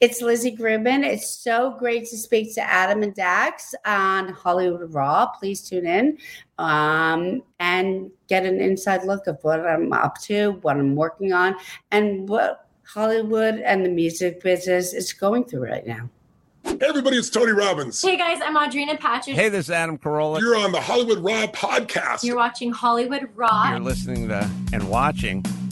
It's Lizzie Grubman. It's so great to speak to Adam and Dax on Hollywood Raw. Please tune in um, and get an inside look of what I'm up to, what I'm working on, and what Hollywood and the music business is going through right now. Hey everybody, it's Tony Robbins. Hey guys, I'm Audrina Patridge. Hey, this is Adam Carolla. You're on the Hollywood Raw podcast. You're watching Hollywood Raw. You're listening to and watching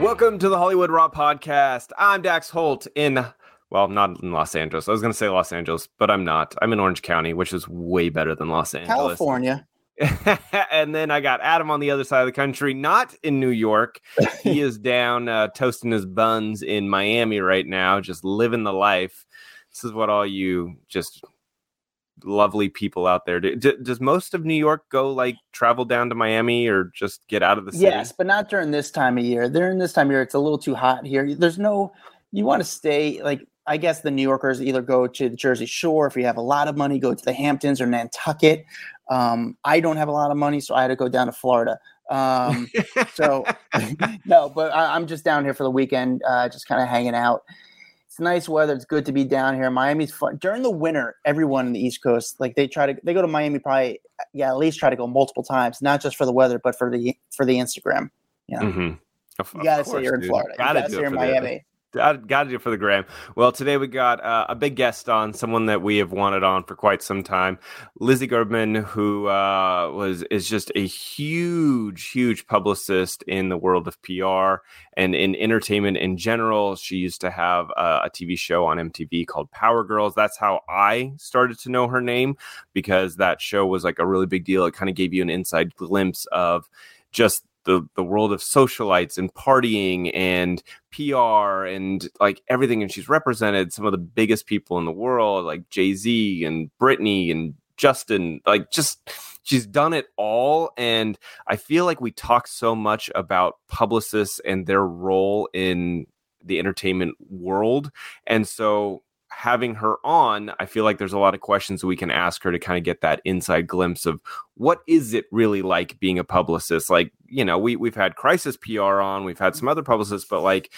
Welcome to the Hollywood Raw podcast. I'm Dax Holt in, well, not in Los Angeles. I was going to say Los Angeles, but I'm not. I'm in Orange County, which is way better than Los Angeles. California. and then I got Adam on the other side of the country, not in New York. he is down uh, toasting his buns in Miami right now, just living the life. This is what all you just lovely people out there. Do, does most of New York go like travel down to Miami or just get out of the city? Yes, but not during this time of year. During this time of year, it's a little too hot here. There's no, you want to stay like, I guess the New Yorkers either go to the Jersey Shore. If you have a lot of money, go to the Hamptons or Nantucket. Um, I don't have a lot of money, so I had to go down to Florida. Um, so no, but I, am just down here for the weekend, uh, just kind of hanging out. It's nice weather. It's good to be down here. Miami's fun during the winter. Everyone in the East Coast, like they try to, they go to Miami probably, yeah, at least try to go multiple times, not just for the weather, but for the for the Instagram. Yeah, mm-hmm. you gotta say you're in Florida. Gotta you gotta do say you're in Miami. Got, to do it for the gram. Well, today we got uh, a big guest on, someone that we have wanted on for quite some time, Lizzie Grubman, who uh, was is just a huge, huge publicist in the world of PR and in entertainment in general. She used to have a TV show on MTV called Power Girls. That's how I started to know her name because that show was like a really big deal. It kind of gave you an inside glimpse of just the the world of socialites and partying and PR and like everything. And she's represented some of the biggest people in the world, like Jay Z and Britney and Justin. Like just she's done it all. And I feel like we talk so much about publicists and their role in the entertainment world. And so having her on, I feel like there's a lot of questions we can ask her to kind of get that inside glimpse of what is it really like being a publicist? Like, you know, we we've had crisis PR on, we've had some other publicists, but like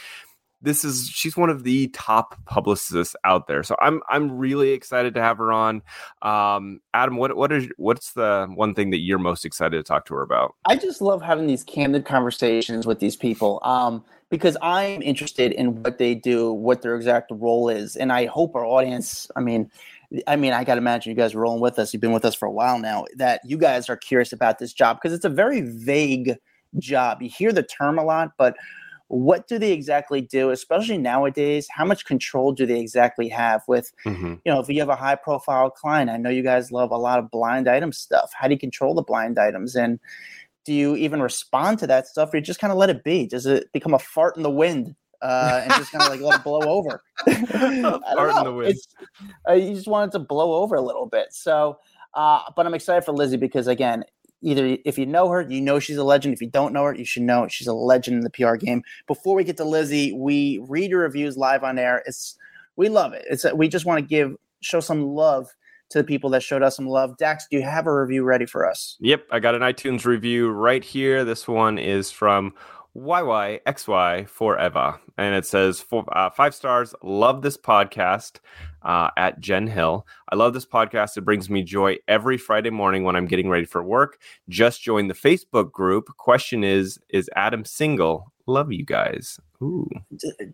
this is she's one of the top publicists out there. So I'm I'm really excited to have her on. Um, Adam, what what is what's the one thing that you're most excited to talk to her about? I just love having these candid conversations with these people um, because I'm interested in what they do, what their exact role is, and I hope our audience. I mean, I mean, I got to imagine you guys are rolling with us. You've been with us for a while now. That you guys are curious about this job because it's a very vague job. You hear the term a lot, but what do they exactly do especially nowadays how much control do they exactly have with Mm-hmm. you know if you have a high profile client i know you guys love a lot of blind item stuff how do you control the blind items and do you even respond to that stuff or you just kind of let it be does it become a fart in the wind uh, and just kind of like let it blow over I don't Fart in the know. It's- uh, you just want it to blow over a little bit so uh, but i'm excited for lizzie because again either if you know her, you know she's a legend. If you don't know her, you should know she's a legend in the PR game. Before we get to Lizzie, we read your reviews live on air. It's we love it. It's we just want to give show some love to the people that showed us some love. Dax, do you have a review ready for us? Yep, I got an iTunes review right here. This one is from YYXY Forever. And it says four, uh, five stars. Love this podcast uh, at Jen Hill. I love this podcast. It brings me joy every Friday morning when I'm getting ready for work. Just joined the Facebook group. Question is Is Adam single? Love you guys. Ooh.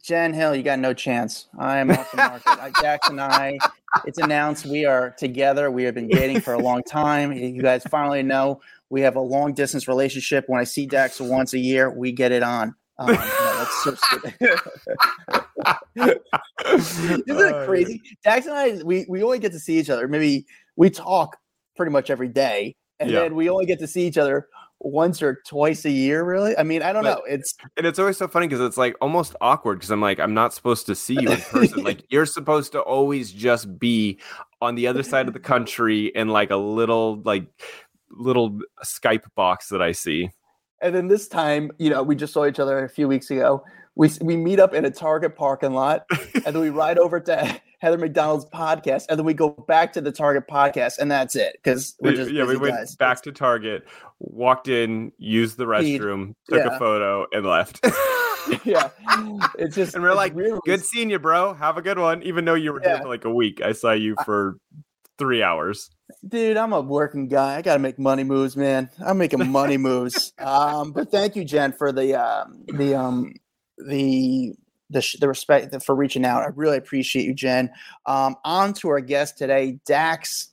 Jen Hill, you got no chance. I am off the market. Dax and I, it's announced we are together. We have been dating for a long time. You guys finally know we have a long distance relationship. When I see Dax once a year, we get it on. Um, no, so stupid. Isn't it crazy? Dax and I, we, we only get to see each other. Maybe we talk pretty much every day, and Yeah. then we only get to see each other once or twice a year, really. I mean, I don't But- know. It's And it's always so funny because it's like almost awkward because I'm like, I'm not supposed to see you in person. like you're supposed to always just be on the other side of the country in like a little like little Skype box that I see. and then this time, you know, we just saw each other a few weeks ago. We we meet up in a Target parking lot, and then we ride over to Heather McDonald's podcast, and then we go back to the Target podcast, and that's it because we're just yeah, we went guys. back to Target, walked in, used the restroom, took Yeah. a photo, and left. yeah, it's just and we're like, really- good seeing you, bro. Have a good one. Even though you were here for like a week, I saw you for three hours. dude. I'm a working guy. I got to make money moves, man. I'm making money moves. Um, but thank you, Jen, for the um, the um, the the, the respect for reaching out. I really appreciate you, Jen. Um, on to our guest today, Dax.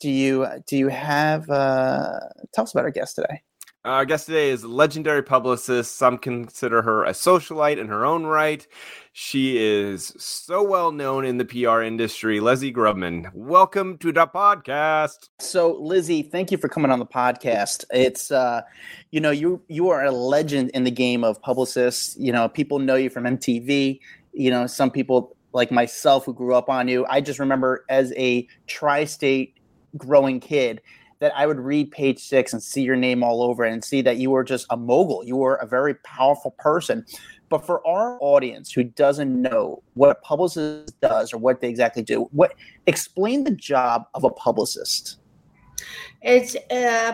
Do you do you have uh, tell us about our guest today? Our guest today is legendary publicist. Some consider her a socialite in her own right. She is so well known in the PR industry. Leslie Grubman, welcome to the podcast. So, Lizzie, thank you for coming on the podcast. It's uh, you know, you you are a legend in the game of publicists. You know, people know you from MTV. You know, some people like myself who grew up on you. I just remember as a tri-state growing kid that I would read page six and see your name all over and see that you were just a mogul. You were a very powerful person. But for our audience who doesn't know what a publicist does or what they exactly do, what explain the job of a publicist. It's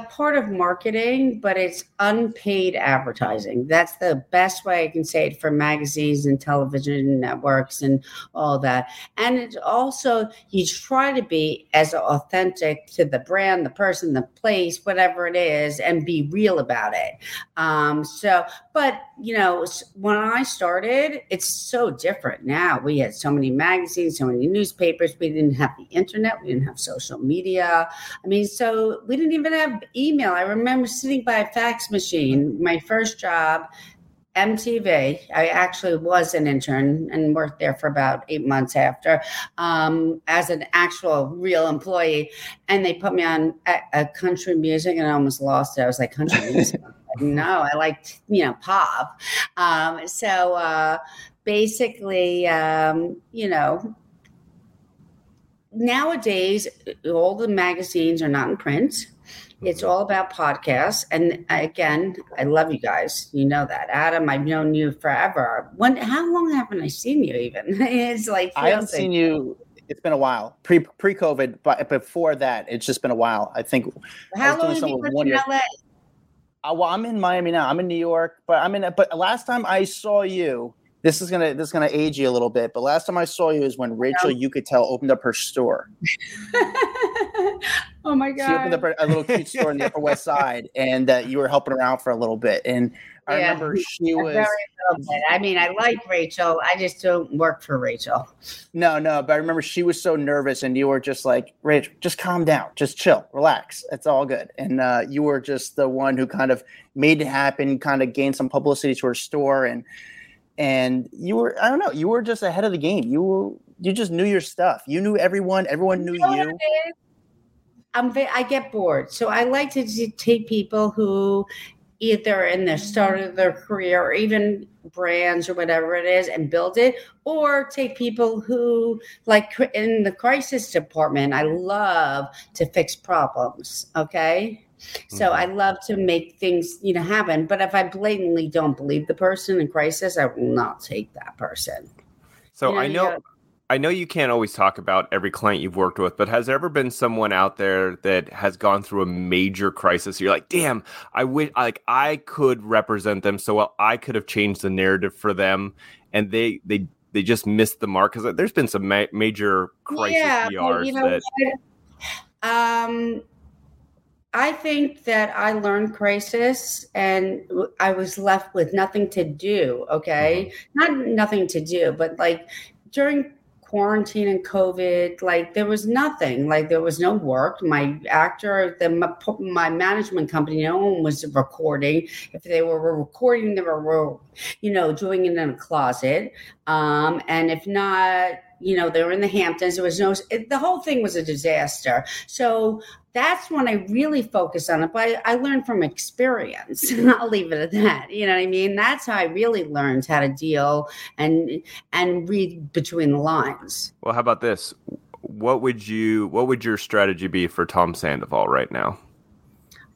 part of marketing, but it's unpaid advertising. That's the best way I can say it for magazines and television networks and all that. And it's also, you try to be as authentic to the brand, the person, the place, whatever it is, and be real about it. Um, so, but, you know, when I started, it's so different now. We had so many magazines, so many newspapers. We didn't have the internet, we didn't have social media. I mean, so we didn't even have email. I remember sitting by a fax machine, my first job, MTV. I actually was an intern and worked there for about eight months after um, as an actual real employee. And they put me on a, a country music and I almost lost it. I was like, country music? no, I liked, you know, pop. Um, so uh, basically, um, you know, nowadays all the magazines are not in print it's all about podcasts and again i love you guys you know that adam i've known you forever when how long haven't i seen you even it's like I haven't seen you. It's been a while. Pre pre COVID, but before that, it's just been a while. I think. how doing long have you with lived one in year. LA? Uh, well, I'm in Miami now. I'm in New York, but I'm in. But last time I saw you, this is gonna this is gonna age you a little bit. But last time I saw you is when Rachel you could tell, opened up her store. oh my god! She opened up a, little cute store in the Upper West Side, and uh, you were helping her out for a little bit. And I Yeah. remember she was. very i mean i like rachel i just don't work for rachel No, no, but I remember she was so nervous, and you were just like, Rach, just calm down, just chill, relax. It's all good. And uh, you were just the one who kind of made it happen, kind of gained some publicity to her store, and and you were, I don't know, you were just ahead of the game. You were, you just knew your stuff. You knew everyone. Everyone knew know you. I'm I get bored, so I like to take people who either in the start of their career or even brands or whatever it is and build it, or take people who like in the crisis department. I love to fix problems. Okay. So I love to make things, you know, happen. But if I blatantly don't believe the person in crisis, I will not take that person. So You know, I know gotta- I know you can't always talk about every client you've worked with, but has there ever been someone out there that has gone through a major crisis? You're like, damn, I wish like I could represent them so well. I could have changed the narrative for them, and they they they just missed the mark because there's been some ma- major crisis yeah, you know that? Um, I think that I learned crisis and I was left with nothing to do. Okay. Not nothing to do, but like during quarantine and COVID, like there was nothing, like there was no work. My actor, the, my, my management company, no one was recording. If they were recording, they were, you know, doing it in a closet. Um, and if not, you know, they were in the Hamptons. There was no, it, the whole thing was a disaster. So that's when I really focused on it. But I, I learned from experience. I'll leave it at that. You know what I mean? That's how I really learned how to deal and and read between the lines. Well, how about this? What would you what would your strategy be for Tom Sandoval right now?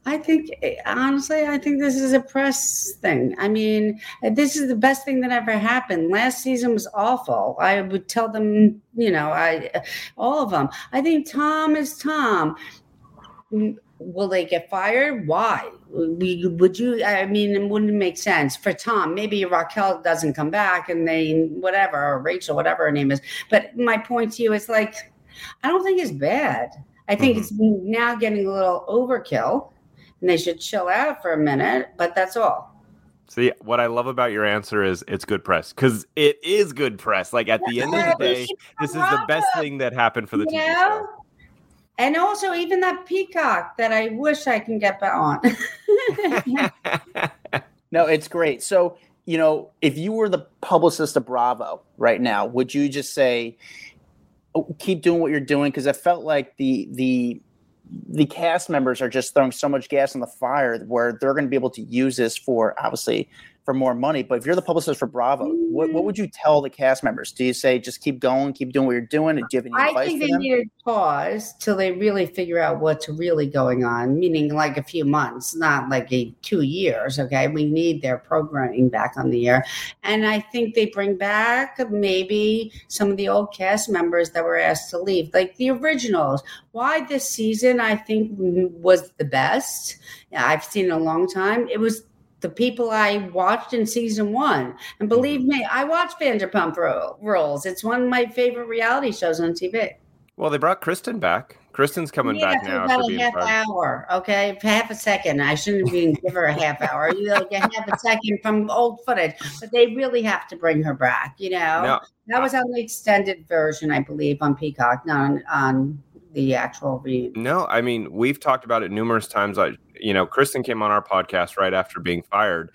I think, eh, honestly, I think this is a press thing. I mean, eh, this is the best thing that ever happened. Last season was awful. I would tell them, you know, I, eh, all of them. I think Tom is Tom. Mm, will they get fired? Why? Would you? I mean, it wouldn't make sense for Tom. Maybe Raquel doesn't come back, and they whatever, or Rachel, whatever her name is. But my point to you is like, I don't think it's bad. I think mm-hmm. it's now getting a little overkill and they should chill out for a minute, but that's all. See, what I love about your answer is it's good press because it is good press. Like at the end of the day, this is the best thing that happened for the you TV know? show. And also, even that peacock that I wish I can get back on. no, it's great. So, you know, if you were the publicist of Bravo right now, would you just say, oh, keep doing what you're doing? Because I felt like the the the cast members are just throwing so much gas on the fire where they're going to be able to use this for obviously for more money. But if you're the publicist for Bravo, what, what would you tell the cast members? Do you say just keep going, keep doing what you're doing? Do you have any I advice think they need to pause till they really figure out what's really going on, meaning like a few months, not like a two years. Okay, we need their programming back on the air, and I think they bring back maybe some of the old cast members that were asked to leave, like the originals. Why this season? I think mm, was the best I've seen in a long time. It was the people I watched in season one. And believe mm-hmm. me, I watch Vanderpump Rules. It's one of my favorite reality shows on TV. Well, they brought Kristen back. Kristen's coming yeah, back now. About a half hour, okay, half a second. I shouldn't even give her a half hour. You like a half a second from old footage, but they really have to bring her back. You know, no, that was on the extended version, I believe, on Peacock, not on, on the actual read. No, I mean we've talked about it numerous times. I, you know, Kristen came on our podcast right after being fired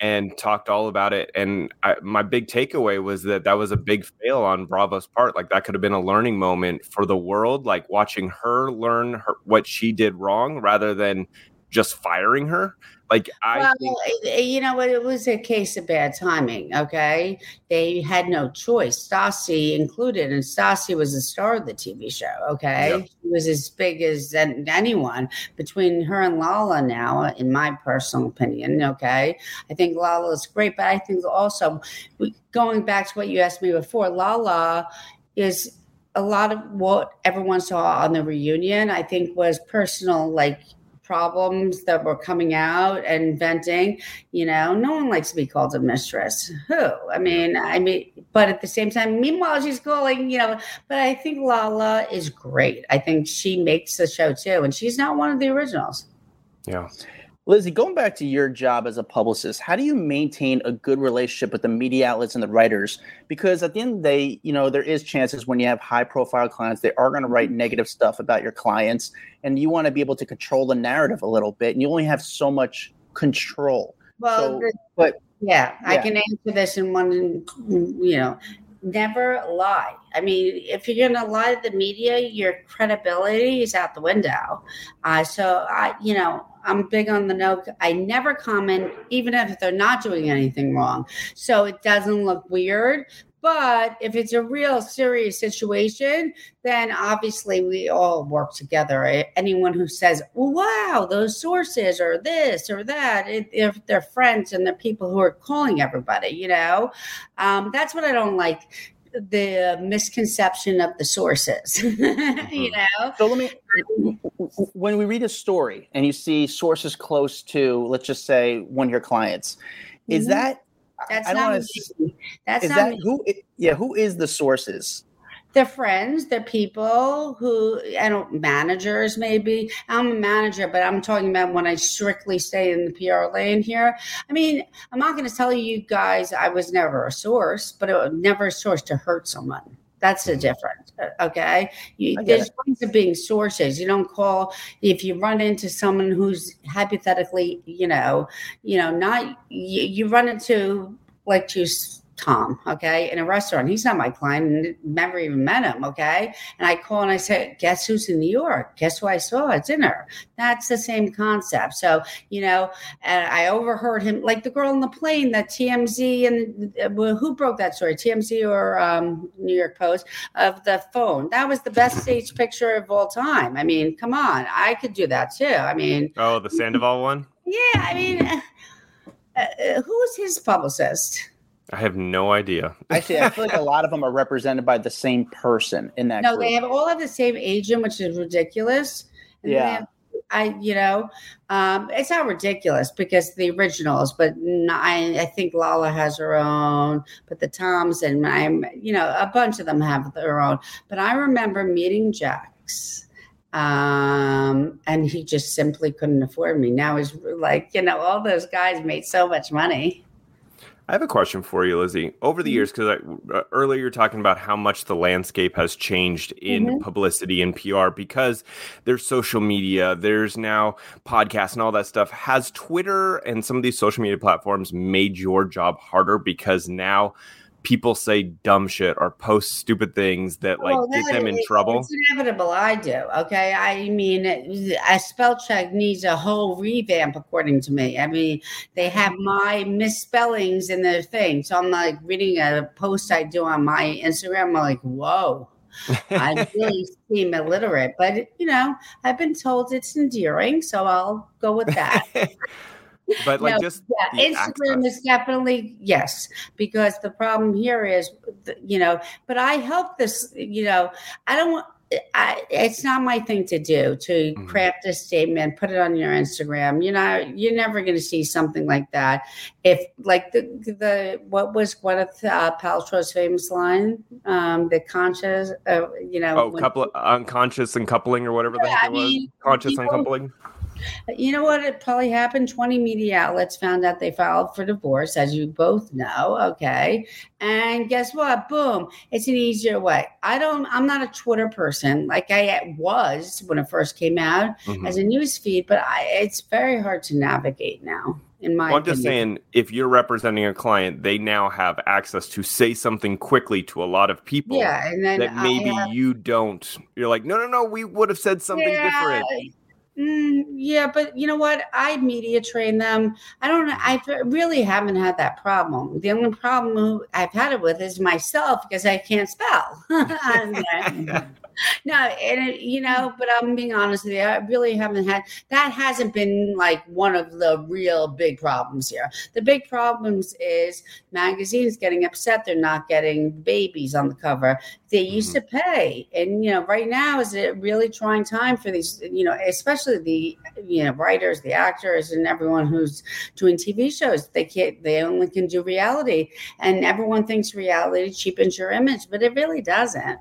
and talked all about it. And I, my big takeaway was that that was a big fail on Bravo's part. Like that could have been a learning moment for the world, like watching her learn her, what she did wrong rather than just firing her. Like I, well, think- you know, what? it was a case of bad timing. Okay, they had no choice. Stassi included, and Stassi was the star of the TV show. Okay, yep. she was as big as anyone between her and Lala. Now, in my personal opinion, okay, I think Lala is great, but I think also going back to what you asked me before, Lala is a lot of what everyone saw on the reunion. I think was personal, like problems that were coming out and venting. You know, no one likes to be called a mistress. Who? I mean, I mean, but at the same time, meanwhile, she's calling, you know, but I think Lala is great. I think she makes the show too, and she's not one of the originals. Yeah. Lizzie, going back to your job as a publicist, how do you maintain a good relationship with the media outlets and the writers? Because at the end of the day, you know, there is chances when you have high profile clients, they are going to write negative stuff about your clients. And you want to be able to control the narrative a little bit. And you only have so much control. Well, so, the, but yeah, yeah, I can answer this in one, you know, never lie. I mean, if you're going to lie to the media, your credibility is out the window. Uh, so I, you know, I'm big on the no. I never comment, even if they're not doing anything wrong. So it doesn't look weird. But if it's a real serious situation, then obviously we all work together. Anyone who says, wow, those sources or this or that, if they're friends and they're people who are calling everybody, you know, um, that's what I don't like the misconception of the sources you mm-hmm. know so let me when we read a story and you see sources close to let's just say one of your clients is mm-hmm. that that's I, not wanna, that's is not that me. who yeah who is the sources they're friends, they're people who, and managers maybe. I'm a manager, but I'm talking about when I strictly stay in the PR lane here. I mean, I'm not going to tell you guys I was never a source, but it was never a source to hurt someone. That's the difference. Uh, okay. You, there's ways of being sources. You don't call if you run into someone who's hypothetically, you know, you know, not you, you run into like you Tom, okay, in a restaurant. He's not my client and never even met him, okay? And I call and I say, Guess who's in New York? Guess who I saw at dinner? That's the same concept. So, you know, and I overheard him, like the girl on the plane that TMZ and uh, well, who broke that story, TMZ or um, New York Post, of the phone. That was the best stage picture of all time. I mean, come on, I could do that too. I mean, Oh, the Sandoval one? yeah, I mean, uh, uh, who's his publicist? I have no idea. Actually, I feel like a lot of them are represented by the same person in that No, group. they have all have the same agent, which is ridiculous. And Yeah. have- I, you know, um, it's not ridiculous because the originals, but I think Lala has her own, but the Toms and I'm, you know, a bunch of them have their own. But I remember meeting Jax, um, and he just simply couldn't afford me. Now he's like, you know, all those guys made so much money. I have a question for you, Lizzie. Over the years, because uh, earlier you're talking about how much the landscape has changed in publicity and PR because there's social media, there's now podcasts and all that stuff. Has Twitter and some of these social media platforms made your job harder because now people say dumb shit or post stupid things that like Well, get them in is- trouble? It's inevitable. I do. Okay. I mean, a spell check needs a whole revamp, according to me. I mean, they have my misspellings in their thing. So I'm like reading a post I do on my Instagram. I'm like, whoa. I really seem illiterate, but you know, I've been told it's endearing, so I'll go with that. but like No, just yeah, Instagram access. is definitely yes, because the problem here is, you know, but I help this, you know, I don't want. I, it's not my thing to do to Mhm. craft a statement, put it on your Instagram. You know, you're never going to see something like that. If like the the what was Gwyneth uh, Paltrow's famous line, um, the conscious, uh, you know, Oh, couple unconscious uncoupling or whatever the Yeah, heck I it was. mean, Conscious you know, uncoupling. You know what? It probably happened. 20 media outlets found out they filed for divorce, as you both know. Okay. And guess what? Boom. It's an easier way. I don't, I'm not a Twitter person like I was when it first came out Mhm. as a news feed, but I, it's very hard to navigate now, in my Well, I'm just saying, if you're representing a client, they now have access to say something quickly to a lot of people Yeah. And then that maybe have- you don't. You're like, no, no, no, we would have said something different. Mm, yeah, but you know what? I media train them. I don't. I really haven't had that problem. The only problem I've had it with is myself because I can't spell. no, and it, you know, mm. but I'm being honest with you. I really haven't had that. Hasn't been like one of the real big problems here. The big problems is magazines getting upset they're not getting babies on the cover they used mm-hmm. to pay and you know right now is a really trying time for these you know especially the you know writers the actors and everyone who's doing tv shows they can't they only can do reality and everyone thinks reality cheapens your image but it really doesn't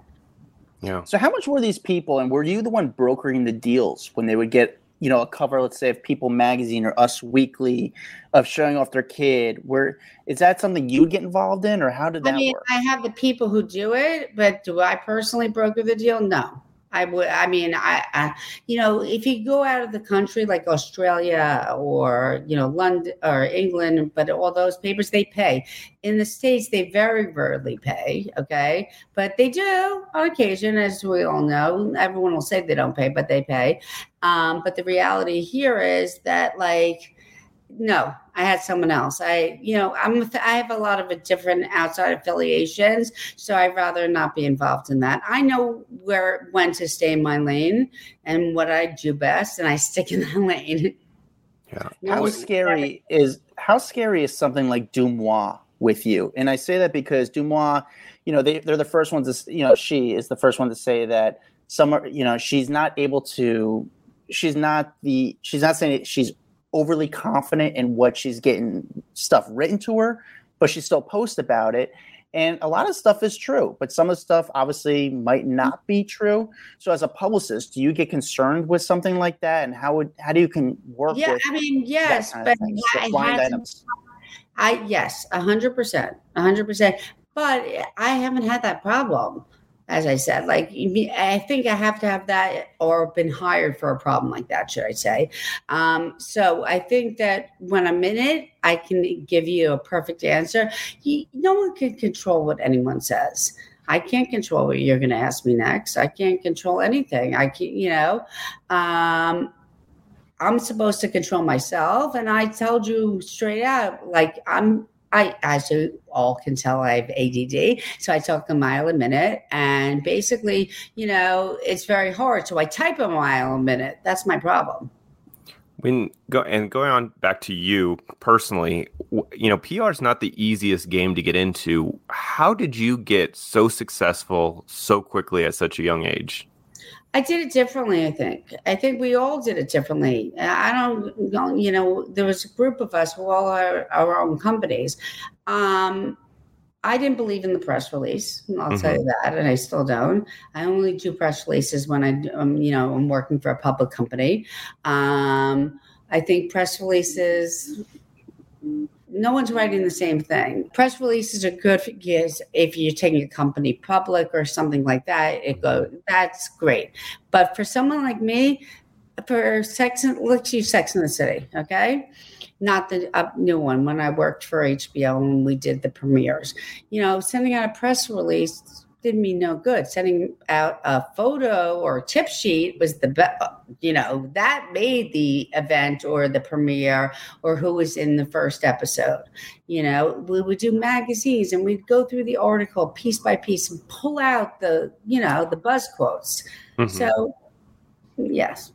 Yeah. So how much were these people, and were you the one brokering the deals when they would get, you know, a cover, let's say, of People Magazine or Us Weekly, of showing off their kid? Where is that something you would get involved in, or how did that I mean, work? I have the people who do it, but do I personally broker the deal? No. I would. I mean, I, I, you know, if you go out of the country like Australia or you know London or England, but all those papers they pay. In the states, they very rarely pay. Okay, but they do on occasion, as we all know. Everyone will say they don't pay, but they pay. Um, but the reality here is that, like, no, I had someone else. I, you know, I'm I have a lot of different outside affiliations, so I'd rather not be involved in that. I know where when to stay in my lane and what I do best, and I stick in that lane. Yeah. No, How it's- scary is how scary is something like DeuxMoi with you? And I say that because DeuxMoi, you know, they they're the first ones to you know she is the first one to say that some are you know she's not able to she's not the she's not saying she's overly confident in what she's getting stuff written to her, but she still posts about it. And a lot of stuff is true, but some of the stuff obviously might not be true. So, as a publicist, do you get concerned with something like that? And how would how do you can work Yeah, I mean, yes, but I had items. I yes, a hundred percent, a hundred percent. But I haven't had that problem. As I said. Like, I think I have to have that or been hired for a problem like that, should I say. Um, so I think that when I'm in it, I can give you a perfect answer. You, no one can control what anyone says. I can't control what you're going to ask me next. I can't control anything. I can't, you know, um, I'm supposed to control myself. And I told you straight out, like, I'm I, as you all can tell, I have ADD. So I talk a mile a minute. And basically, you know, it's very hard. So I type a mile a minute. That's my problem. When go and going on back to you personally, you know, PR is not the easiest game to get into. How did you get so successful so quickly at such a young age? I did it differently, I think. I think we all did it differently. I don't, you know, there was a group of us who all are our own companies. Um, I didn't believe in the press release. I'll mm-hmm. tell you that, and I still don't. I only do press releases when I, um, you know, I'm working for a public company. Um, I think press releases no one's writing the same thing. Press releases are good for if you're taking a company public or something like that. It goes that's great. But for someone like me, for Sex and let's use Sex in the City, okay? Not the uh, new one. When I worked for HBO and we did the premieres, you know, sending out a press release did me no good. Sending out a photo or a tip sheet was the best, you know, that made the event or the premiere or who was in the first episode. You know, we would do magazines and we'd go through the article piece by piece and pull out the, you know, the buzz quotes. Mm-hmm. So, yes.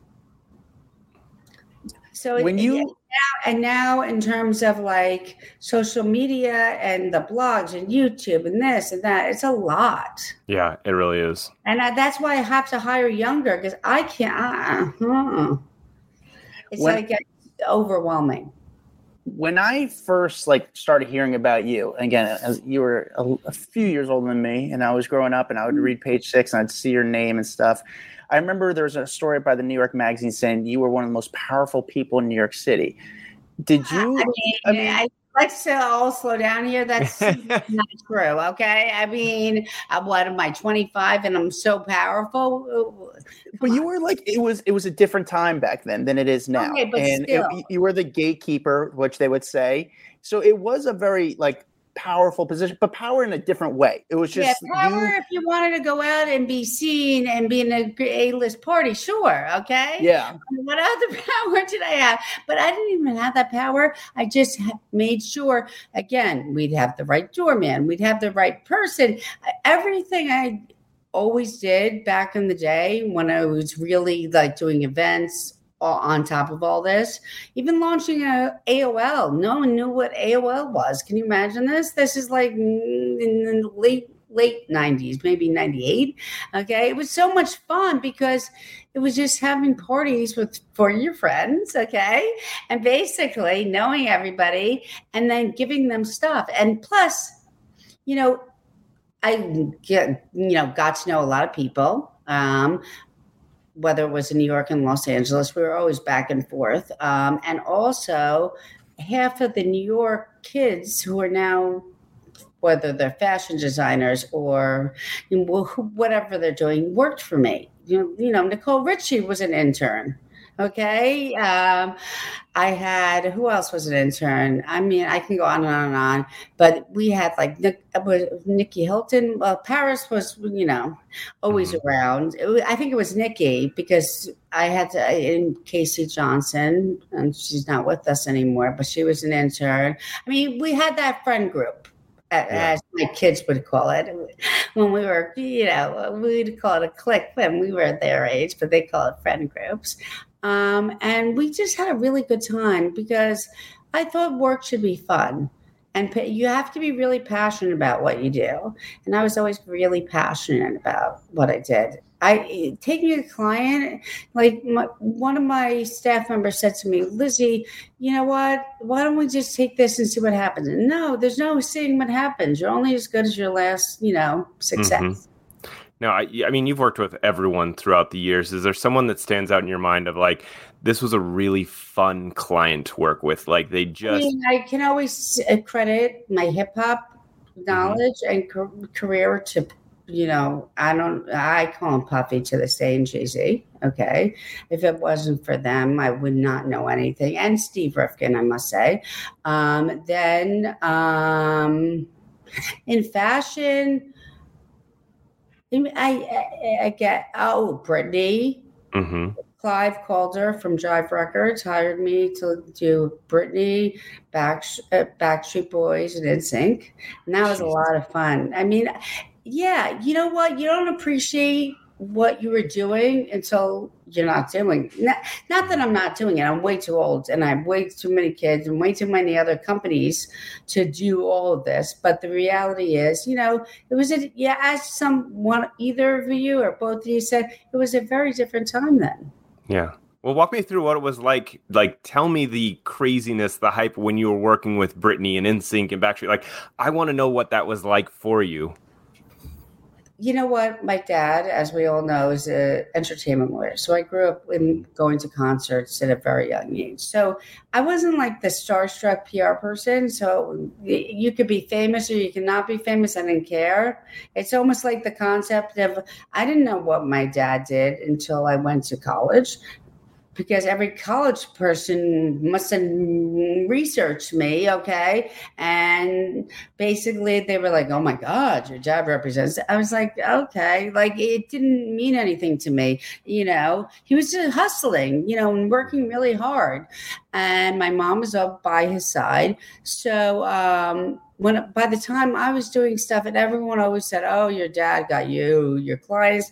So when you now, and now in terms of like social media and the blogs and YouTube and this and that, it's a lot. Yeah, it really is. And I, that's why I have to hire younger because I can't. Uh, it's when, like overwhelming. When I first like started hearing about you, again, as you were a, a few years older than me, and I was growing up, and I would read Page Six, and I'd see your name and stuff. I remember there was a story by the New York Magazine saying you were one of the most powerful people in New York City. Did you? I mean, I mean I, let's all slow down here. That's not true. Okay. I mean, I'm, what am I, 25 and I'm so powerful? Come but on. you were like, it was, it was a different time back then than it is now. Okay, and it, you were the gatekeeper, which they would say. So it was a very like powerful position, but power in a different way. It was just yeah, power. You, if you wanted to go out and be seen and be in a A list party, sure, okay. Yeah. What other power did I have? But I didn't even have that power. I just made sure. Again, we'd have the right doorman. We'd have the right person. Everything I always did back in the day when I was really like doing events on top of all this. Even launching a AOL, no one knew what AOL was. Can you imagine this? This is like in the late late 90s, maybe 98. Okay. It was so much fun because it was just having parties with for your friends, okay? And basically knowing everybody and then giving them stuff. And plus, you know, I get, you know, got to know a lot of people. Um, whether it was in New York and Los Angeles, we were always back and forth. Um, and also, half of the New York kids who are now, whether they're fashion designers or you know, whatever they're doing, worked for me. You know, you know, Nicole Richie was an intern. Okay. Um, I had who else was an intern? I mean, I can go on and on and on, but we had like Nick, Nikki Hilton. Well, Paris was, you know, always mm-hmm. around. Was, I think it was Nikki because I had to, in Casey Johnson, and she's not with us anymore, but she was an intern. I mean, we had that friend group. Yeah. as my kids would call it when we were, you know, we'd call it a clique when we were their age, but they call it friend groups. Um, and we just had a really good time because I thought work should be fun. And you have to be really passionate about what you do. And I was always really passionate about what I did. I taking a client, like my, one of my staff members said to me, Lizzie, you know what? Why don't we just take this and see what happens? And no, there's no seeing what happens. You're only as good as your last, you know, success. Mm-hmm. No, I, I mean, you've worked with everyone throughout the years. Is there someone that stands out in your mind of like, this was a really fun client to work with? Like, they just. I, mean, I can always credit my hip hop mm-hmm. knowledge mm-hmm. and career to you know, I don't, I call him Puffy to this day and Jay Z. Okay. If it wasn't for them, I would not know anything. And Steve Rifkin, I must say. Um, then um, in fashion, I, I, I get, oh, Britney. hmm Clive Calder from Jive Records hired me to do Britney, Back, uh, Backstreet Boys, and NSYNC, and that was a lot of fun. I mean, yeah, you know what? You don't appreciate what you were doing until you're not doing. Not, not that I'm not doing it. I'm way too old, and I have way too many kids and way too many other companies to do all of this. But the reality is, you know, it was a yeah. As someone, either of you or both of you said, it was a very different time then. Yeah. Well, walk me through what it was like. Like, tell me the craziness, the hype when you were working with Britney and NSYNC and Backstreet. Like, I want to know what that was like for you. You know what? My dad, as we all know, is an entertainment lawyer. So I grew up in going to concerts at a very young age. So I wasn't like the starstruck PR person. So you could be famous or you cannot be famous. I didn't care. It's almost like the concept of I didn't know what my dad did until I went to college. Because every college person must have researched me, okay? And basically they were like, oh my God, your dad represents. I was like, okay, like it didn't mean anything to me. You know, he was just hustling, you know, and working really hard. And my mom was up by his side. So, um, when by the time I was doing stuff, and everyone always said, "Oh, your dad got you, your clients."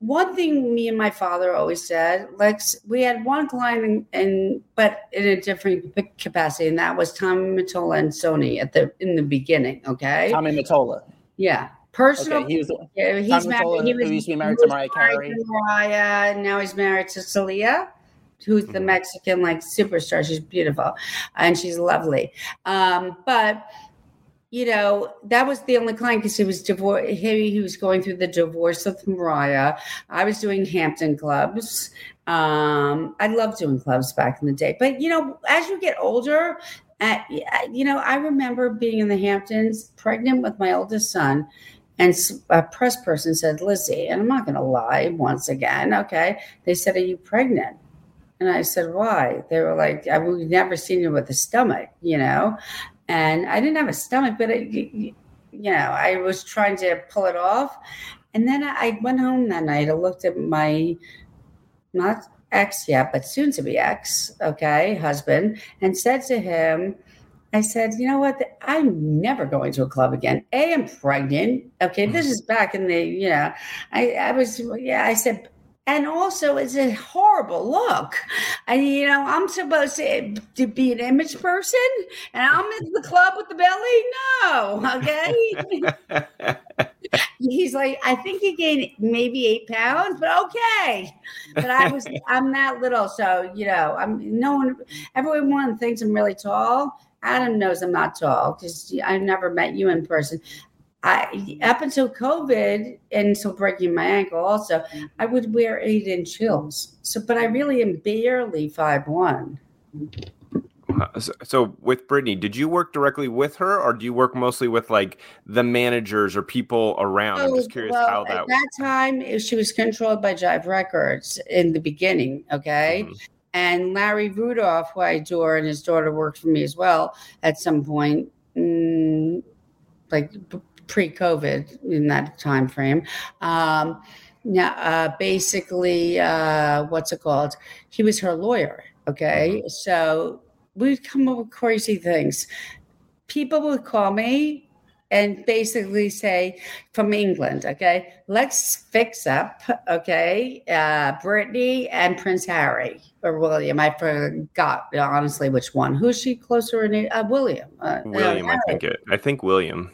One thing me and my father always said, Lex, we had one client, in, in but in a different capacity, and that was Tommy Mottola and Sony at the in the beginning. Okay, Tommy Mottola. yeah, personal. Okay, he was. yeah, he's Tommy married. Mottola, He was used to be married to Mariah Carey. to Mariah, and now he's married to Thalia, who's the Mhm. Mexican like superstar. She's beautiful and she's lovely. Um, but you know, that was the only client because he was divorced. He, he was going through the divorce with Mariah. I was doing Hampton clubs. Um, I loved doing clubs back in the day. But you know, as you get older, uh, you know, I remember being in the Hamptons, pregnant with my oldest son, and a press person said, "Lizzie," and I'm not going to lie. Once again, okay, they said, "Are you pregnant?" And I said, "Why?" They were like, "I- "We've never seen you with a stomach," you know and I didn't have a stomach, but it, you know, I was trying to pull it off. And then I went home that night. I looked at my not ex yet, but soon to be ex, okay, husband, and said to him, I said, you know what? I'm never going to a club again. A, I'm pregnant. Okay, this mm. is back in the, you know, I, I was, yeah, I said, and also it's a horrible look. And you know, I'm supposed to, to be an image person, and I'm in the club with the belly. No, okay. He's like, I think he gained maybe eight pounds, but okay. But I was, I'm that little, so you know, I'm no one. Everyone thinks I'm really tall. Adam knows I'm not tall because I've never met you in person. I up until COVID and until breaking my ankle, also I would wear eight inch heels. So, but I really am barely five one. So, so with Britney, did you work directly with her, or do you work mostly with like the managers or people around? I'm just curious well, how that. at that time she was controlled by Jive Records in the beginning. Okay. Mhm. And Larry Rudolph, who I adore, and his daughter worked for me as well at some point, mm, like pre-COVID in that time frame. Um, now, uh, basically, uh, what's it called? He was her lawyer. Okay, so we'd come up with crazy things. People would call me and basically say from England, okay, let's fix up, okay, uh, Britney and Prince Harry or William. I forgot honestly which one. Who's she closer to? Uh, William. Uh, William, I think it. I think William.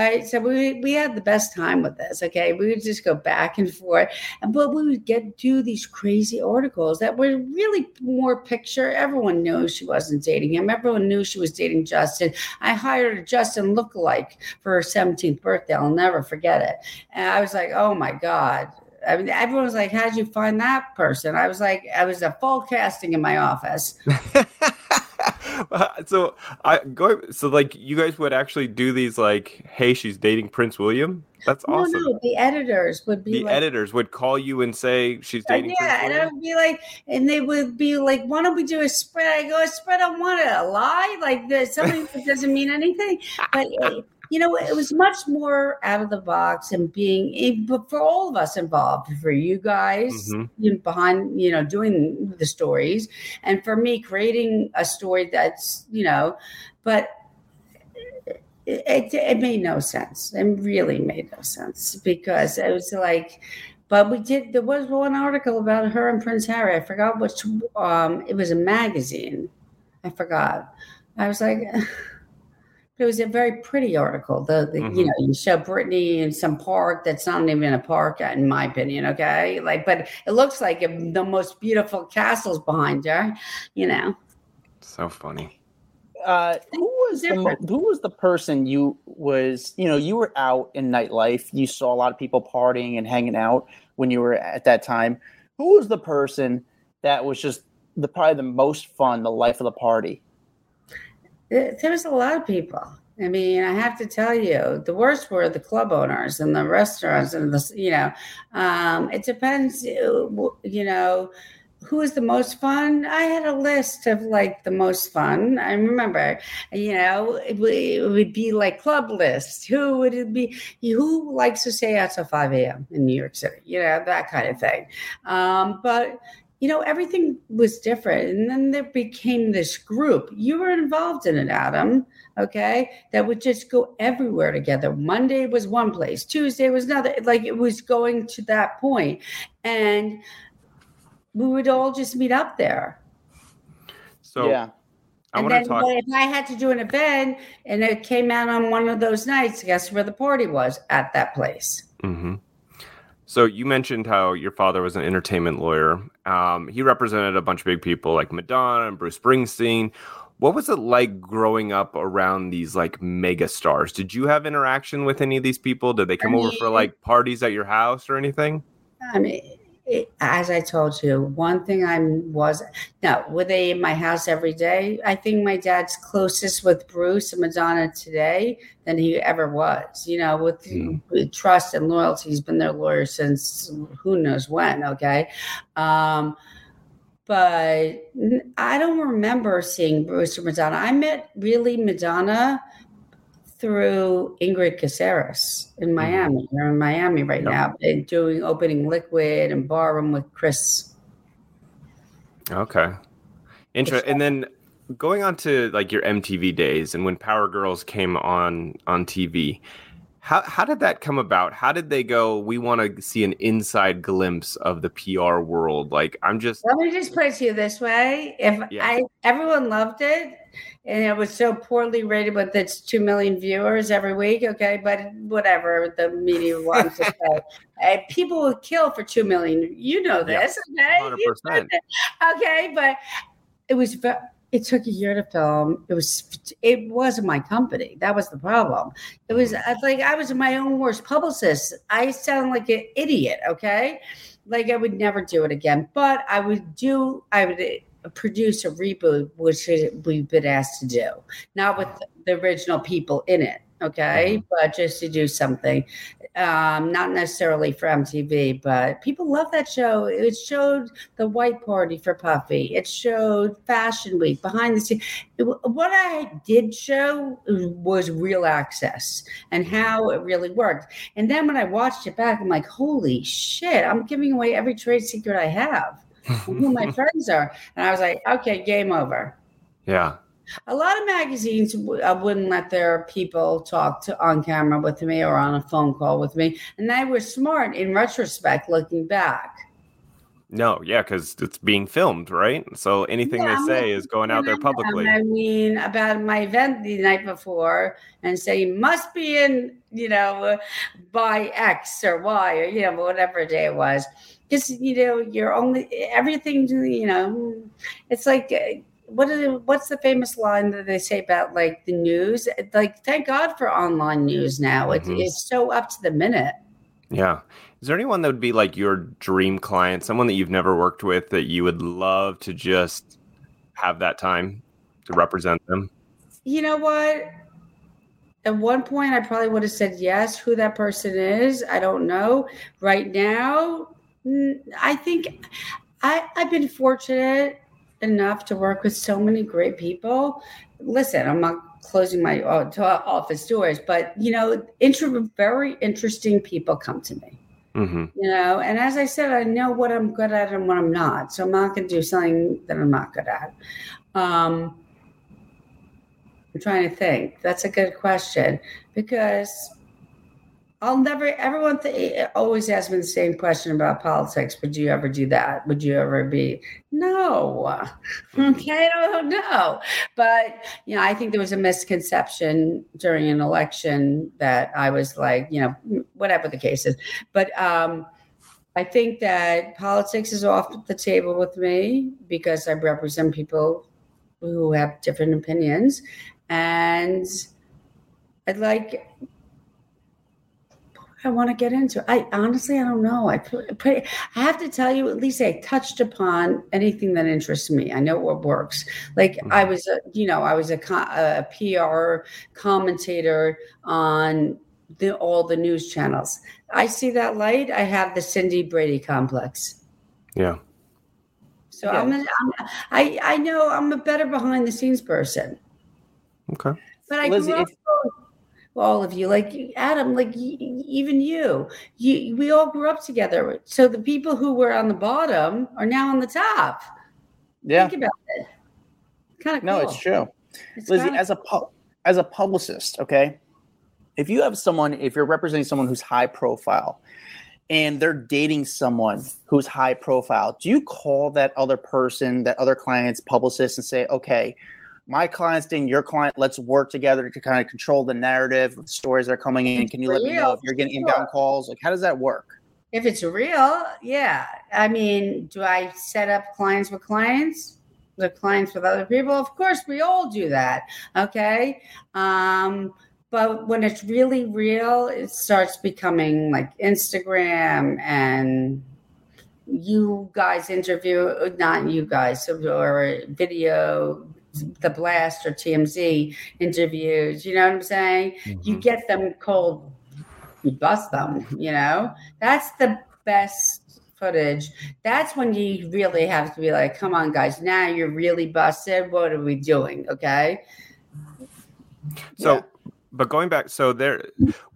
Right, so we we had the best time with this. Okay, we would just go back and forth, and but we would get do these crazy articles that were really more picture. Everyone knew she wasn't dating him. Everyone knew she was dating Justin. I hired a Justin lookalike for her seventeenth birthday. I'll never forget it. And I was like, oh my god. I mean, everyone was like, "How'd you find that person?" I was like, "I was a full casting in my office." so I go so like you guys would actually do these like, hey, she's dating Prince William. That's No, awesome. no, the editors would be the like, editors would call you and say she's dating yeah, Prince and I would be like, and they would be like, "Why don't we do a spread?" I go, "A spread on what? A lie? Like there's something that doesn't mean anything." But you know, it was much more out of the box and being but for all of us involved, for you guys Mhm. you know, behind, you know, doing the stories, and for me creating a story that's, you know, but. It, it, it made no sense. It really made no sense because it was like, but we did. There was one article about her and Prince Harry. I forgot which. Um, it was a magazine. I forgot. I was like, it was a very pretty article. The, the you Mhm. know you show Britney in some park that's not even a park, in my opinion. Okay, like, but it looks like the most beautiful castles behind her. You know, So funny. Uh, who was the who was the person you was you know you were out in nightlife you saw a lot of people partying and hanging out when you were at that time who was the person that was just the probably the most fun the life of the party there there was a lot of people. I mean, I have to tell you, the worst were the club owners and the restaurants and the, you know, um, it depends, uh, you know, who was the most fun? I had a list of like the most fun. I remember, you know, it would, it would be like club lists. Who would it be? Who likes to stay out till 5 a.m. in New York City? You know, that kind of thing. Um, but you know, everything was different. And then there became this group. You were involved in it, Adam, okay, that would just go everywhere together. Monday was one place, Tuesday was another. Like it was going to that point. And we would all just meet up there. So yeah I and want then to talk. if I had to do an event and it came out on one of those nights, guess where the party was? At that place. hmm So you mentioned how your father was an entertainment lawyer. Um, he represented a bunch of big people like Madonna and Bruce Springsteen. What was it like growing up around these like mega stars? Did you have interaction with any of these people? Did they come over for like parties at your house or anything? I mean, it, as I told you, one thing I was no, were they in my house every day? I think my dad's closest with Bruce and Madonna today than he ever was. You know, with, Hmm. with trust and loyalty, he's been their lawyer since who knows when. Okay, um, but I don't remember seeing Bruce or Madonna. I met really Madonna through Ingrid Casares in mm-hmm. Miami. They're in Miami right Yep. now, and doing opening liquid and barroom with Chris. Okay. Interesting. And then going on to like your MTV days and when Power Girls came on on TV, how how did that come about? How did they go? We want to see an inside glimpse of the PR world. Like I'm just Let me just put it to you this way: if Yeah. I everyone loved it, and it was so poorly rated with its two million viewers every week, okay, but whatever the media wants to say, people would kill for two million. You know Yeah, this, okay? You know this, Okay, but it was. It took a year to film. It was. It wasn't my company. That was the problem. It was like I was my own worst publicist. I sound like an idiot. Okay, like I would never do it again. But I would do. I would uh, produce a reboot, which we've been asked to do, not with the original people in it. Okay, but just to do something, um, not necessarily for MTV, but people love that show. It showed the white party for Puffy. It showed Fashion Week behind the scenes. It what I did show was real access and how it really worked. And then when I watched it back, I'm like, holy shit, I'm giving away every trade secret I have who my friends are. And I was like, okay, game over. yeah. A lot of magazines w- uh, wouldn't let their people talk to on camera with me or on a phone call with me, and they were smart in retrospect, looking back. No, yeah, because it's being filmed, right? So anything Yeah, they say is going out there publicly. I mean, about my event the night before, and say you must be in, you know, uh, by X or Y or you know whatever day it was, because you know you're only everything. You know, it's like. What is what's the famous line that they say about like the news? Like, thank God for online news now. It, Mhm. It's so up to the minute. Yeah. Is there anyone that would be like your dream client, someone that you've never worked with that you would love to just have that time to represent them? You know what? At one point, I probably would have said yes. Who that person is, I don't know. Right now, I think I, I've been fortunate enough to work with so many great people. Listen, I'm not closing my uh, office doors, but you know, inter- very interesting people come to me. hmm You know, and as I said, I know what I'm good at and what I'm not. So I'm not going to do something that I'm not good at. Um, I'm trying to think. That's a good question because I'll never. Everyone th- always asks me the same question about politics. Would you ever do that? Would you ever be? No. Okay, I don't know. But you know, I think there was a misconception during an election that I was like, you know, whatever the case is. But um, I think that politics is off the table with me because I represent people who have different opinions, and I'd like. I want to get into. I honestly, I don't know. I put, put, I have to tell you, at least I touched upon anything that interests me. I know what works. Like I mm-hmm. was, a, you know, I was a, a PR commentator on the, all the news channels. I see that light. I have the Cindy Brady complex. Yeah. So I'm, a, I'm, I, I know I'm a better behind the scenes person. Okay. But I Lizzie, grew up if- all of you, like Adam, like even you, you, we all grew up together. So the people who were on the bottom are now on the top. Yeah. Think about it. Kind of No, it's true. It's Lizzie, as a pu- as a publicist, okay, if you have someone, if you're representing someone who's high profile, and they're dating someone who's high profile, do you call that other person, that other client's publicist, and say, okay, my client's dating your client, let's work together to kind of control the narrative of the stories that are coming in. Can you let me know if you're getting sure. inbound calls? Like, how does that work? if it's real, yeah. I mean, do I set up clients with clients? The clients with other people? Of course, we all do that. Okay. Um, but when it's really real, it starts becoming like Instagram and you guys interview, not you guys, or video, the blast or TMZ interviews. You know what I'm saying? You mm-hmm. get them cold, you bust them, you know? That's the best footage. That's when you really have to be like, come on, guys, now you're really busted. What are we doing? Okay. So, Yeah. But going back, so there,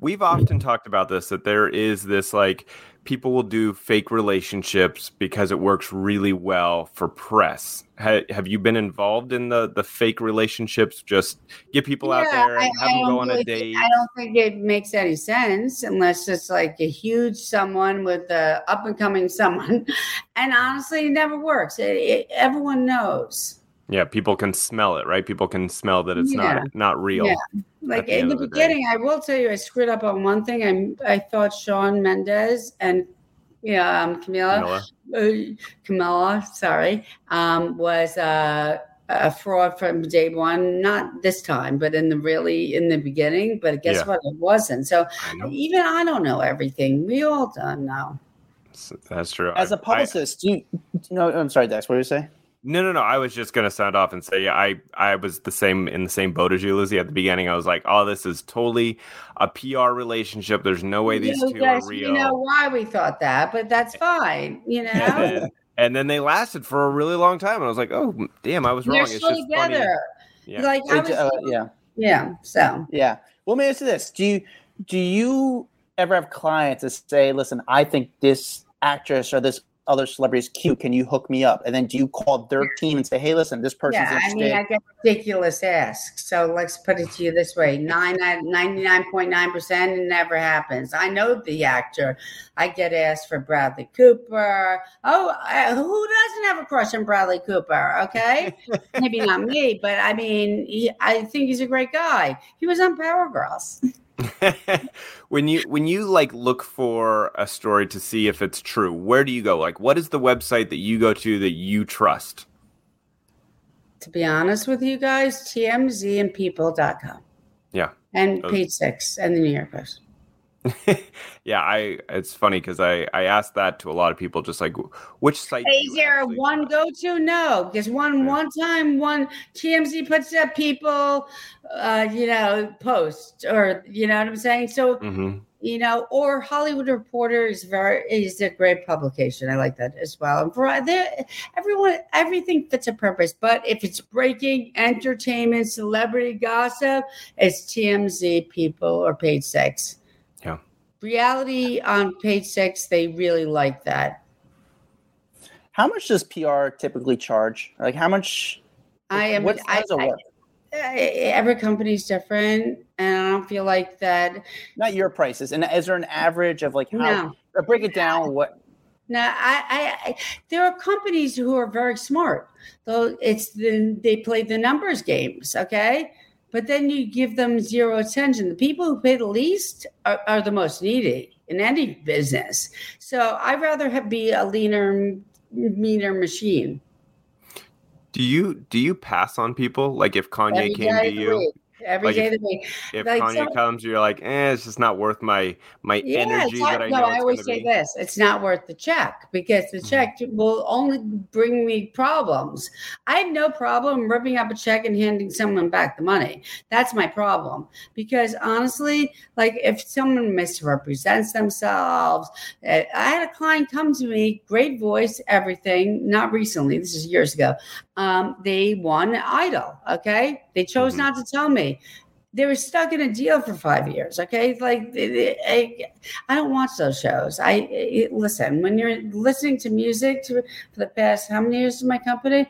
we've often talked about this that there is this like people will do fake relationships because it works really well for press. Ha- have you been involved in the the fake relationships? Just get people out there and I- have I them go on a date. I don't think it makes any sense unless it's like a huge someone with a up and coming someone. And honestly, it never works. It, it, everyone knows. Yeah, people can smell it, right? People can smell that it's Yeah. not not real. Yeah. Like the in the of the beginning, I will tell you, I screwed up on one thing. I I thought Shawn Mendes and yeah, um, Camila, Camilla. uh, Camilla, sorry, um, was uh, a fraud from day one. Not this time, but in the really in the beginning. But guess Yeah. what? It wasn't. So I even I don't know everything. We all don't know. That's true. As a a publicist, do you, no, I'm sorry, Dax, what did you say? No, no, no. I was just gonna sound off and say, yeah, I, I was the same in the same boat as you, Lizzie. At the beginning, I was like, oh, this is totally a PR relationship. There's no way these you two guys, are real. you know why we thought that, but that's fine. You know, and, then, and then they lasted for a really long time, and I was like, oh, damn, I was wrong. they're It's still just funny. together. Yeah. Like I was, uh, yeah. yeah. So Yeah. Well, let me ask you this: Do you do you ever have clients that say, "Listen, I think this actress or this other celebrities cute. Can you hook me up?" And then do you call their team and say, "Hey, listen, this person's yeah, I mean, I get ridiculous asks. So let's put it to you this way: 99.9 percent, it never happens. I know the actor. I get asked for Bradley Cooper. Oh, uh, who doesn't have a crush on Bradley Cooper? Okay, maybe not me, but I mean, he, I think he's a great guy. He was on Power Girls. when you when you like look for a story to see if it's true, where do you go? Like, what is the website that you go to that you trust? To be honest with you guys, TMZ and people.com. Yeah. And Those- page six and the New York Post. yeah, I. It's funny because I I asked that to a lot of people, just like which site. Is there one go to? No, because one Yeah. one time one TMZ puts up people, uh, you know, post or you know what I'm saying. So Mhm. you know, or Hollywood Reporter is very is a great publication. I like that as well. And for there, everyone, everything fits a purpose. But if it's breaking entertainment, celebrity gossip, it's TMZ people or Page Six. Reality on Page Six, they really like that. How much does PR typically charge? Like how much? I am. What's, how I, I- work? I- every company's different, and I don't feel like that. Not your prices. And is there an average of like how? No. break it down. What? No, I, I, I there are companies who are very smart. Though it's the they play the numbers games, okay. But then you give them zero attention. The people who pay the least are, are the most needy in any business. So I'd rather have, be a leaner, meaner machine. Do you do you pass on people? Like if Kanye came to you. Every Like day if- of the week. if like Kanye some- comes, you're like, eh, it's just not worth my my Yeah, energy not- that I no, know I always say be. this: it's not worth the check because the Mhm. check will only bring me problems. I have no problem ripping up a check and handing someone back the money. That's my problem because honestly, like if someone misrepresents themselves, uh, I had a client come to me, great voice, everything. Not recently, this is years ago. Um, they won Idol. Okay, they chose Mhm. not to tell me they were stuck in a deal for five years. Okay, like I, I don't watch those shows. I, I- listen when you're listening to music to, for the past how many years in my company.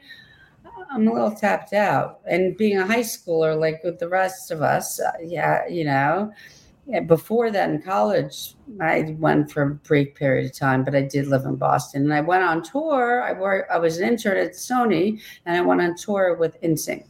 I'm a little tapped out, and being a high schooler like with the rest of us, uh, yeah, you know. Yeah, before that in college, I went for a brief period of time, but I did live in Boston, and I went on tour. I worked. I was an intern at Sony, and I went on tour with NSYNC.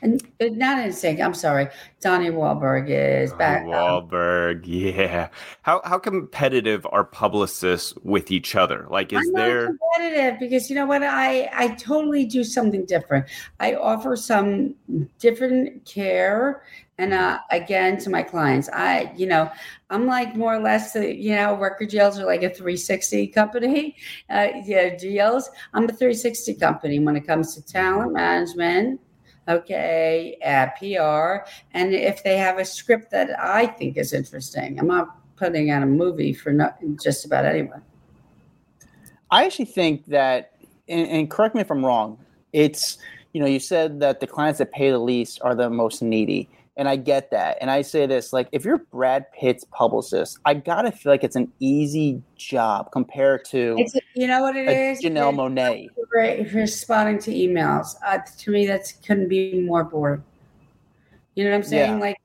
And not NSYNC, I'm sorry, Donnie Wahlberg is back. um, Wahlberg, yeah. How how competitive are publicists with each other? Like, is I'm there? competitive because you know what? I I totally do something different. I offer some different care, and uh, again to my clients, I you know I'm like more or less uh, you know record deals are like a 360 company. Uh, yeah, deals. I'm a 360 company when it comes to talent management. Okay, uh, PR, and if they have a script that I think is interesting, I'm not putting out a movie for not just about anyone. I actually think that, and, and correct me if I'm wrong. It's you know you said that the clients that pay the least are the most needy, and I get that. And I say this like if you're Brad Pitt's publicist, I gotta feel like it's an easy job compared to It's you know what it is. Janelle Monáe. Great for responding to emails. Uh, to me, that couldn't be more boring. You know what I'm saying? Yeah. Like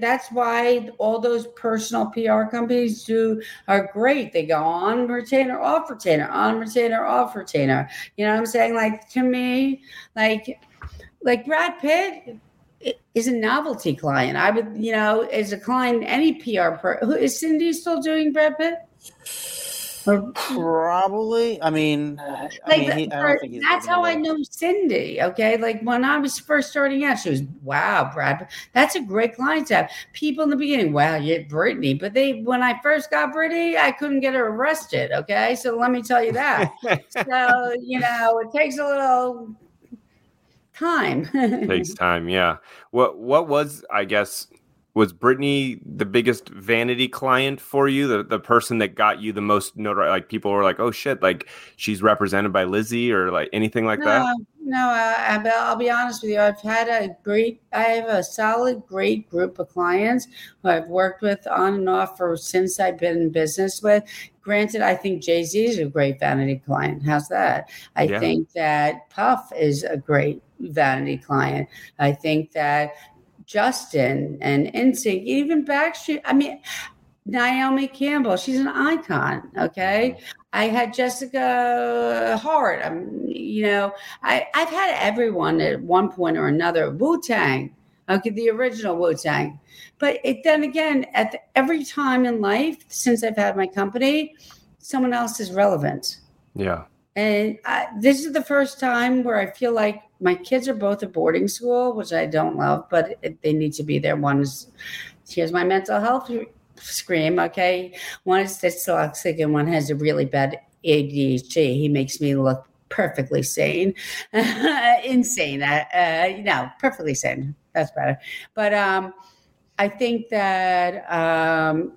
that's why all those personal PR companies do are great. They go on retainer, off retainer, on retainer, off retainer. You know what I'm saying? Like to me, like like Brad Pitt is a novelty client. I would, you know, as a client, any PR per who is Cindy still doing Brad Pitt? Or- Probably. I mean, uh, I like mean, he, I don't think that's how I know Cindy. Okay, like when I was first starting out, she was wow, Brad. That's a great client to have. People in the beginning, wow, you're Britney, but they when I first got Britney, I couldn't get her arrested. Okay, so let me tell you that. so you know, it takes a little time. takes time yeah what what was i guess was britney the biggest vanity client for you the, the person that got you the most notoriety like people were like oh shit like she's represented by lizzie or like anything like that No, no. Uh, I- but I'll be honest with you. I've had a great, I have a solid, great group of clients who I've worked with on and off for since I've been in business with. Granted, I think Jay Z is a great vanity client. How's that? I Yeah. think that Puff is a great vanity client. I think that Justin and NSYNC, even Backstreet. I mean, Naomi Campbell, she's an icon. Okay. I had Jessica Hart. Um, you know, I, I've had everyone at one point or another. Wu Tang, okay, the original Wu Tang. But it, then again, at the, every time in life since I've had my company, someone else is relevant. yeah And I, this is the first time where I feel like my kids are both at boarding school, which I don't love, but they need to be there. One is, here's my mental health scream. Okay, one is dyslexic and one has a really bad ADHD. He makes me look perfectly sane, insane. Uh, uh, no, perfectly sane. That's better. But um, I think that um,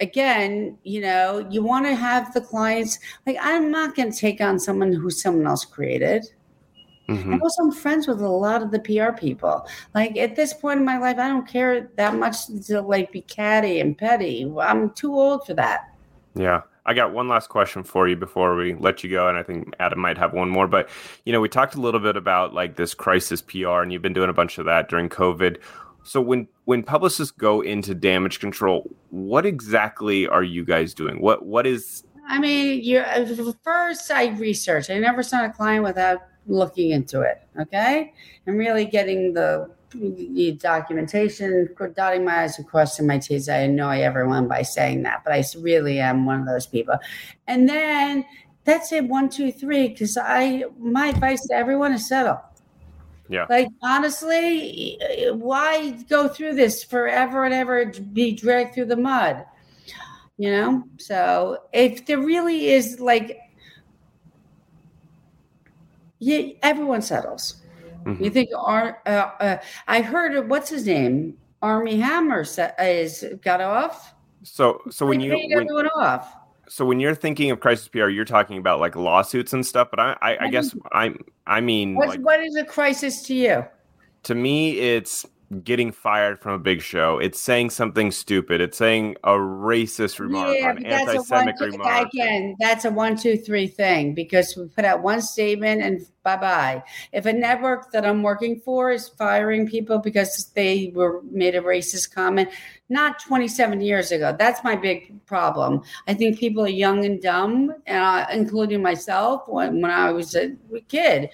again, you know, you want to have the clients. Like, I'm not going to take on someone who someone else created. Mhm. And also, I'm friends with a lot of the PR people. Like at this point in my life, I don't care that much to like be catty and petty. I'm too old for that. Yeah. I got one last question for you before we let you go, and I think Adam might have one more. But you know, we talked a little bit about like this crisis PR, and you've been doing a bunch of that during COVID. So when when publicists go into damage control, what exactly are you guys doing? What what is I mean, you first I research. I never sign a client without looking into it. Okay, and really getting the, the documentation, dotting my i's and crossing my t's. I annoy everyone by saying that, but I really am one of those people. And then that's it. One, two, three. Because I, my advice to everyone is settle. Yeah. Like honestly, why go through this forever and ever be dragged through the mud? You know? So if there really is like yeah, everyone settles. Mhm. You think Ar- uh, uh, I heard what's his name? Armie Hammer se- is got off. so so when you when, everyone off. so when you're thinking of crisis PR, you're talking about like lawsuits and stuff. But I I, I guess I'm, I mean What's, like what is a crisis to you? to me it's getting fired from a big show. It's saying something stupid. It's saying a racist remark, yeah, an but that's one. anti-Semitic remark. Again, that's a one, two, three thing because we put out one statement and bye bye. If a network that I'm working for is firing people because they were made a racist comment, not 27 years ago, that's my big problem. I think people are young and dumb, uh, including myself when, when I was a kid,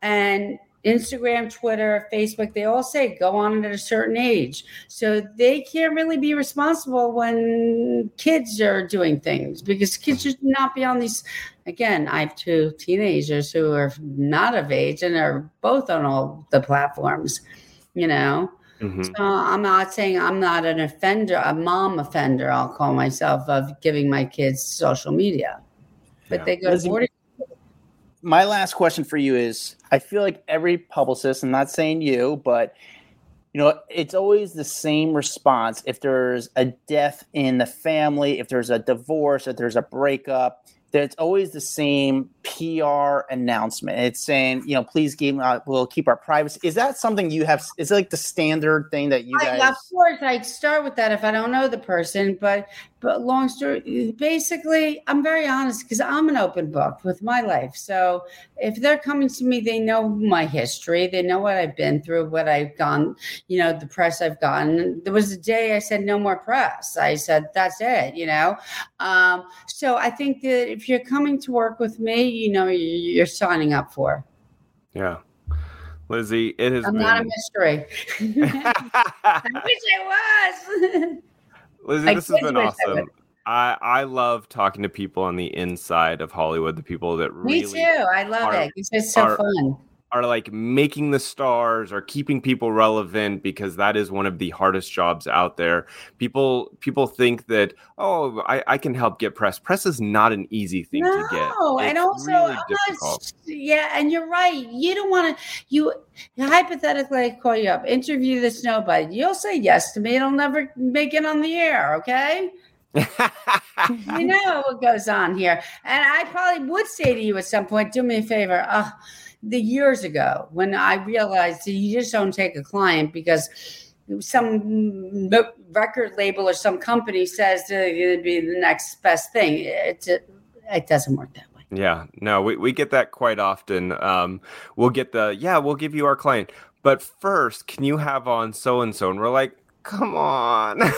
and. Instagram, Twitter, Facebook, they all say go on at a certain age. So they can't really be responsible when kids are doing things because kids should not be on these. Again, I have two teenagers who are not of age and are both on all the platforms, you know. Mhm. So I'm not saying I'm not an offender, a mom offender, I'll call myself, of giving my kids social media. But Yeah. they go to Lizzie- boarding my last question for you is I feel like every publicist, I'm not saying you, but you know, it's always the same response. If there's a death in the family, if there's a divorce, if there's a breakup, there's always the same PR announcement. It's saying, you know, please keep, uh, we'll keep our privacy. Is that something you have? Is it like the standard thing that you I, guys? of course, I start with that if I don't know the person. But but long story, basically, I'm very honest because I'm an open book with my life. So if they're coming to me, they know my history, they know what I've been through, what I've gone, you know, the press I've gotten. There was a day I said no more press. I said that's it, you know. Um, so I think that if you're coming to work with me, you know, you- you're signing up for. Yeah. Lizzie, it has I'm been not a mystery. I wish I was. Lizzie, I this has been awesome. I, I love talking to people on the inside of Hollywood, the people that Me really too. I love are- it. It's just so are- fun. Are like making the stars or keeping people relevant because that is one of the hardest jobs out there. People people think that oh I, I can help get press. Press is not an easy thing to get. No, and also, really yeah, and you're right. You don't want to. You hypothetically I call you up, interview this nobody. You'll say yes to me. It'll never make it on the air. Okay. you know what goes on here. And I probably would say to you at some point, do me a favor. Uh, the years ago when I realized that you just don't take a client because some record label or some company says that it'd be the next best thing. It, it, it doesn't work that way. Yeah, no, we, we get that quite often. Um, we'll get the, yeah, we'll give you our client. But first, can you have on so and so? And we're like, come on.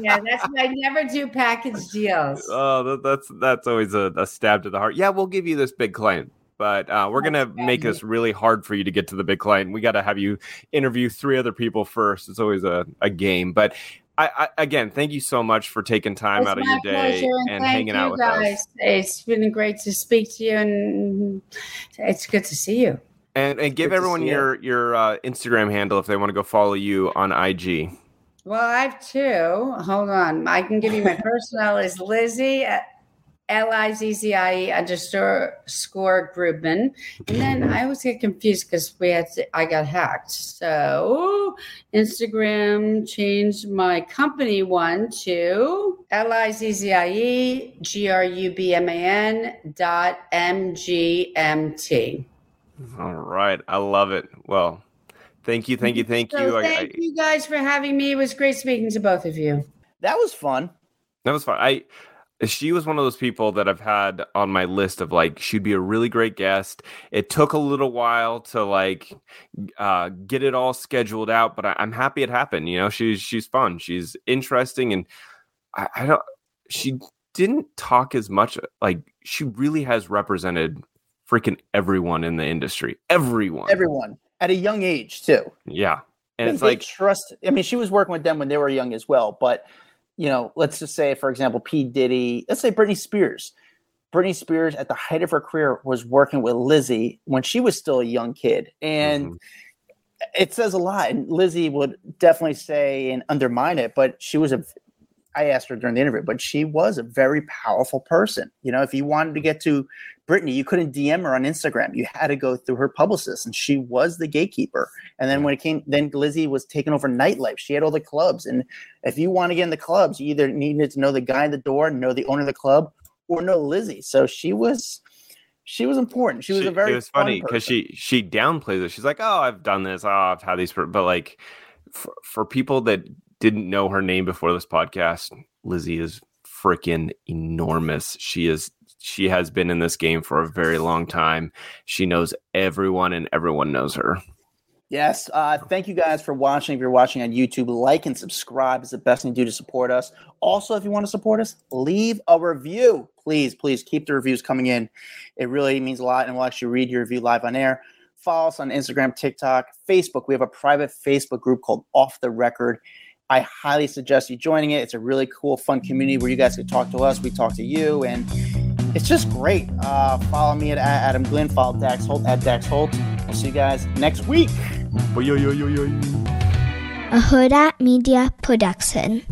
Yeah, that's why I never do package deals. oh, that, that's that's always a, a stab to the heart. Yeah, we'll give you this big client. But uh, we're gonna make this really hard for you to get to the big client. We got to have you interview three other people first. It's always a, a game. But I, I again, thank you so much for taking time It's out of your day and thank hanging out with guys. us. It's been great to speak to you, and it's good to see you. And and give everyone you. your your uh, Instagram handle if they want to go follow you on IG. Well, I have two. Hold on. I can give you my personal is Lizzie at L I Z Z I E underscore Grubman. And then I always get confused because we had to, I got hacked. So Instagram changed my company one to L I Z Z I E G R U B M A N dot M G M T. All right. I love it. Well, thank you. Thank you. Thank So you. Thank I- you guys for having me. It was great speaking to both of you. That was fun. That was fun. I she was one of those people that I've had on my list of like she'd be a really great guest. It took a little while to like uh, get it all scheduled out, but I, I'm happy it happened. You know, she's she's fun. She's interesting, and I, I don't. She didn't talk as much. Like she really has represented freaking everyone in the industry. Everyone. Everyone at a young age too. Yeah, and it's like trust. I mean, she was working with them when they were young as well. But you know, let's just say, for example, P Diddy. Let's say Britney Spears. Britney Spears, at the height of her career, was working with Lizzie when she was still a young kid, and Mhm. it says a lot. And Lizzie would definitely say and undermine it, but she was a. I asked her during the interview, but she was a very powerful person. You know, if you wanted to get to Britney, you couldn't DM her on Instagram. You had to go through her publicist, and she was the gatekeeper. And then when it came, then Lizzie was taking over nightlife. She had all the clubs, and if you want to get in the clubs, you either needed to know the guy at the door, know the owner of the club, or know Lizzie. So she was, she was important. She was a very. It was funny because she she downplays it. She's like, "Oh, I've done this. Oh, I've had these." But like, for, for people that didn't know her name before this podcast, Lizzie is freaking enormous. She is. She has been in this game for a very long time. She knows everyone, and everyone knows her. Yes. Uh, thank you guys for watching. If you're watching on YouTube, like and subscribe is the best thing to do to support us. Also, if you want to support us, leave a review. Please, please keep the reviews coming in. It really means a lot, and we'll actually read your review live on air. Follow us on Instagram, TikTok, Facebook. We have a private Facebook group called Off the Record. I highly suggest you joining it. It's a really cool, fun community where you guys can talk to us, we talk to you, and it's just great. Uh, follow me at, at Adam Glyn. Follow Dax Holt at Dax Holt. We'll see you guys next week. A Hurrdat Media Production.